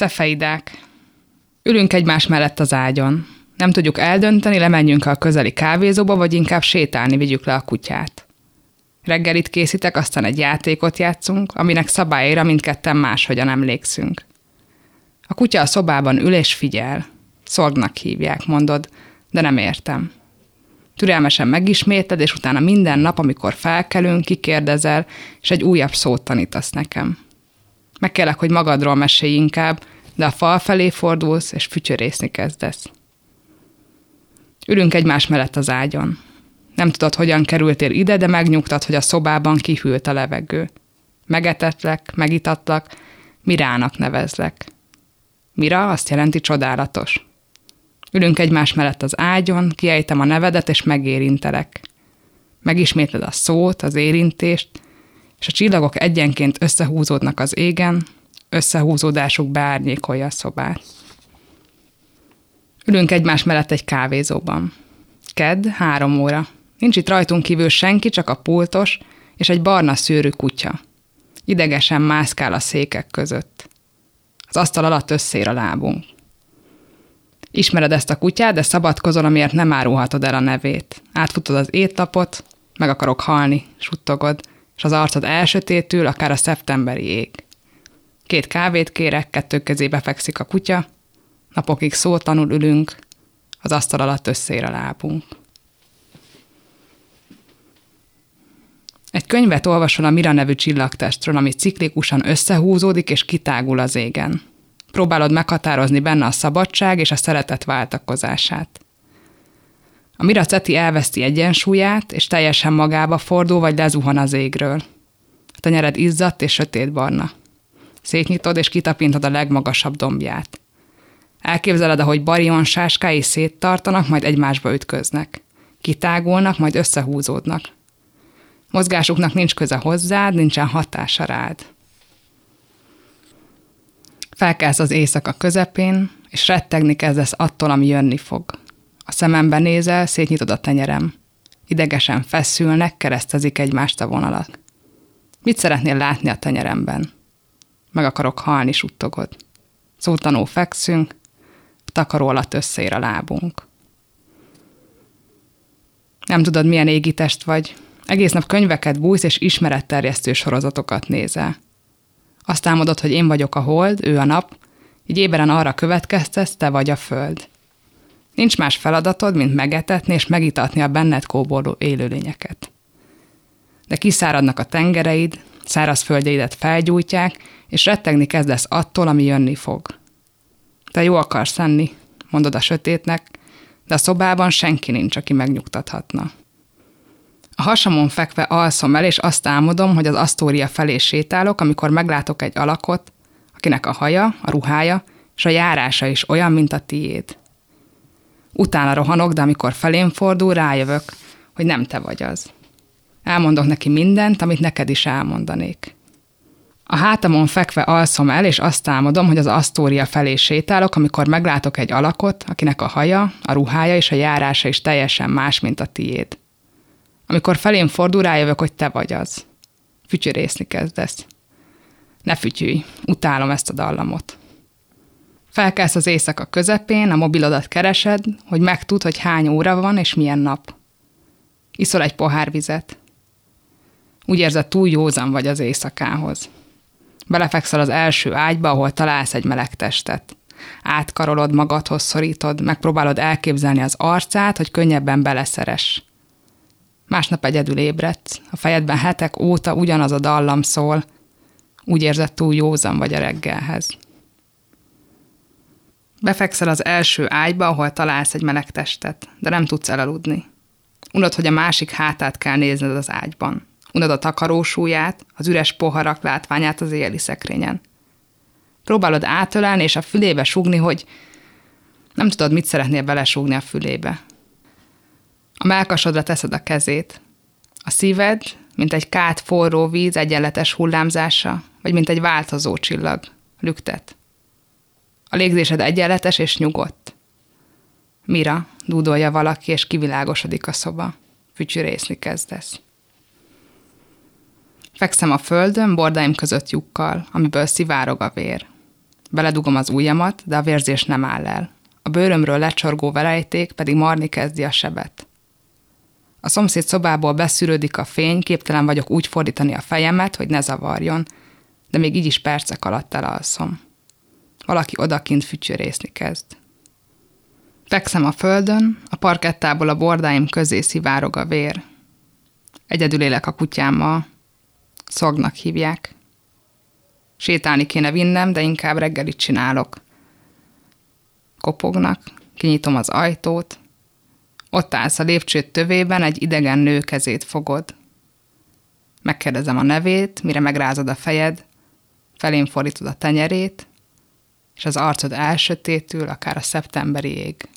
Cefeidák. Ülünk egymás mellett az ágyon. Nem tudjuk eldönteni, lemenjünk a közeli kávézóba, vagy inkább sétálni vigyük le a kutyát. Reggelit készítek, aztán egy játékot játszunk, aminek szabályaira mindketten máshogyan emlékszünk. A kutya a szobában ül és figyel. Szorgnak hívják, mondod, de nem értem. Türelmesen megismétled, és utána minden nap, amikor felkelünk, kikérdezel, és egy újabb szót tanítasz nekem. Megkérlek, hogy magadról mesélj inkább, de a fal felé fordulsz, és fütyörészni kezdesz. Ülünk egymás mellett az ágyon. Nem tudod, hogyan kerültél ide, de megnyugtad, hogy a szobában kihűlt a levegő. Megetetlek, megitatlak, Mirának nevezlek. Mira azt jelenti csodálatos. Ülünk egymás mellett az ágyon, kiejtem a nevedet, és megérintelek. Megismétled a szót, az érintést, és a csillagok egyenként összehúzódnak az égen, összehúzódásuk beárnyékolja a szobát. Ülünk egymás mellett egy kávézóban. Ked, három óra. Nincs itt rajtunk kívül senki, csak a pultos és egy barna szőrű kutya. Idegesen mászkál a székek között. Az asztal alatt összér a lábunk. Ismered ezt a kutyát, de szabadkozol, amiért nem árulhatod el a nevét. Átfutod az étlapot, meg akarok halni, suttogod, és az arcod elsötétül, akár a szeptemberi ég. Két kávét kérek, kettő kezébe fekszik a kutya, napokig szótlanul ülünk, az asztal alatt összér a lábunk. Egy könyvet olvasol a Mira nevű csillagtestről, ami ciklikusan összehúzódik és kitágul az égen. Próbálod meghatározni benne a szabadság és a szeretet váltakozását. A Mira Ceti elveszti egyensúlyát, és teljesen magába fordul, vagy lezuhan az égről. A tenyered izzadt és sötétbarna. Szétnyitod és kitapintod a legmagasabb dombját. Elképzeled, ahogy barion sáskái széttartanak, majd egymásba ütköznek. Kitágulnak, majd összehúzódnak. Mozgásuknak nincs köze hozzád, nincsen hatása rád. Felkelsz az éjszaka közepén, és rettegni kezdesz attól, ami jönni fog. A szemembe nézel, szétnyitod a tenyerem. Idegesen feszülnek, keresztezik egymást a vonalak. Mit szeretnél látni a tenyeremben? Meg akarok halni, suttogod. Szótanul fekszünk, takaró alatt összeér a lábunk. Nem tudod, milyen égitest vagy. Egész nap könyveket bújsz és ismeretterjesztő sorozatokat nézel. Azt álmodod, hogy én vagyok a hold, ő a nap, így éberen arra következtesz, te vagy a föld. Nincs más feladatod, mint megetetni és megitatni a benned kóborló élőlényeket. De kiszáradnak a tengereid, szárazföldjeidet felgyújtják, és rettegni kezdesz attól, ami jönni fog. Te jó akarsz lenni, mondod a sötétnek, de a szobában senki nincs, aki megnyugtathatna. A hasamon fekve alszom el, és azt álmodom, hogy az Asztória felé sétálok, amikor meglátok egy alakot, akinek a haja, a ruhája és a járása is olyan, mint a tiéd. Utána rohanok, de amikor felém fordul, rájövök, hogy nem te vagy az. Elmondok neki mindent, amit neked is elmondanék. A hátamon fekve alszom el, és azt álmodom, hogy az Asztória felé sétálok, amikor meglátok egy alakot, akinek a haja, a ruhája és a járása is teljesen más, mint a tiéd. Amikor felém fordul, rájövök, hogy te vagy az. Fütyörészni kezdesz. Ne fütyülj, utálom ezt a dallamot. Felkelsz az éjszaka közepén, a mobilodat keresed, hogy megtud, hogy hány óra van és milyen nap. Iszol egy pohár vizet. Úgy érzed, túl józan vagy az éjszakához. Belefekszel az első ágyba, ahol találsz egy meleg testet. Átkarolod, magadhoz szorítod, megpróbálod elképzelni az arcát, hogy könnyebben beleszeres. Másnap egyedül ébredsz, a fejedben hetek óta ugyanaz a dallam szól, úgy érzed túl józan vagy a reggelhez. Befekszel az első ágyba, ahol találsz egy meleg testet, de nem tudsz elaludni. Unod, hogy a másik hátát kell nézned az ágyban. Unod a takarósúját, az üres poharak látványát az éjjeli szekrényen. Próbálod átölelni és a fülébe sugni, hogy nem tudod, mit szeretnél belesúgni a fülébe. A melkasodra teszed a kezét. A szíved, mint egy kát forró víz egyenletes hullámzása, vagy mint egy változó csillag, lüktet. A légzésed egyenletes és nyugodt. Mira, dúdolja valaki, és kivilágosodik a szoba. Fütyűrészni kezdesz. Fekszem a földön, bordáim között lyukkal, amiből szivárog a vér. Beledugom az ujjamat, de a vérzés nem áll el. A bőrömről lecsorgó velejték pedig marni kezdi a sebet. A szomszéd szobából beszűrődik a fény, képtelen vagyok úgy fordítani a fejemet, hogy ne zavarjon, de még így is percek alatt elalszom. Valaki odakint fütyörészni kezd. Fekszem a földön, a parkettából a bordáim közé szivárog a vér. Egyedül élek a kutyámmal. Szognak hívják. Sétálni kéne vinnem, de inkább reggelit csinálok. Kopognak, kinyitom az ajtót. Ott állsz a lépcsőt tövében, egy idegen nő kezét fogod. Megkérdezem a nevét, mire megrázod a fejed, felén fordítod a tenyerét, és az arcod elsötétül, akár a szeptemberi ég.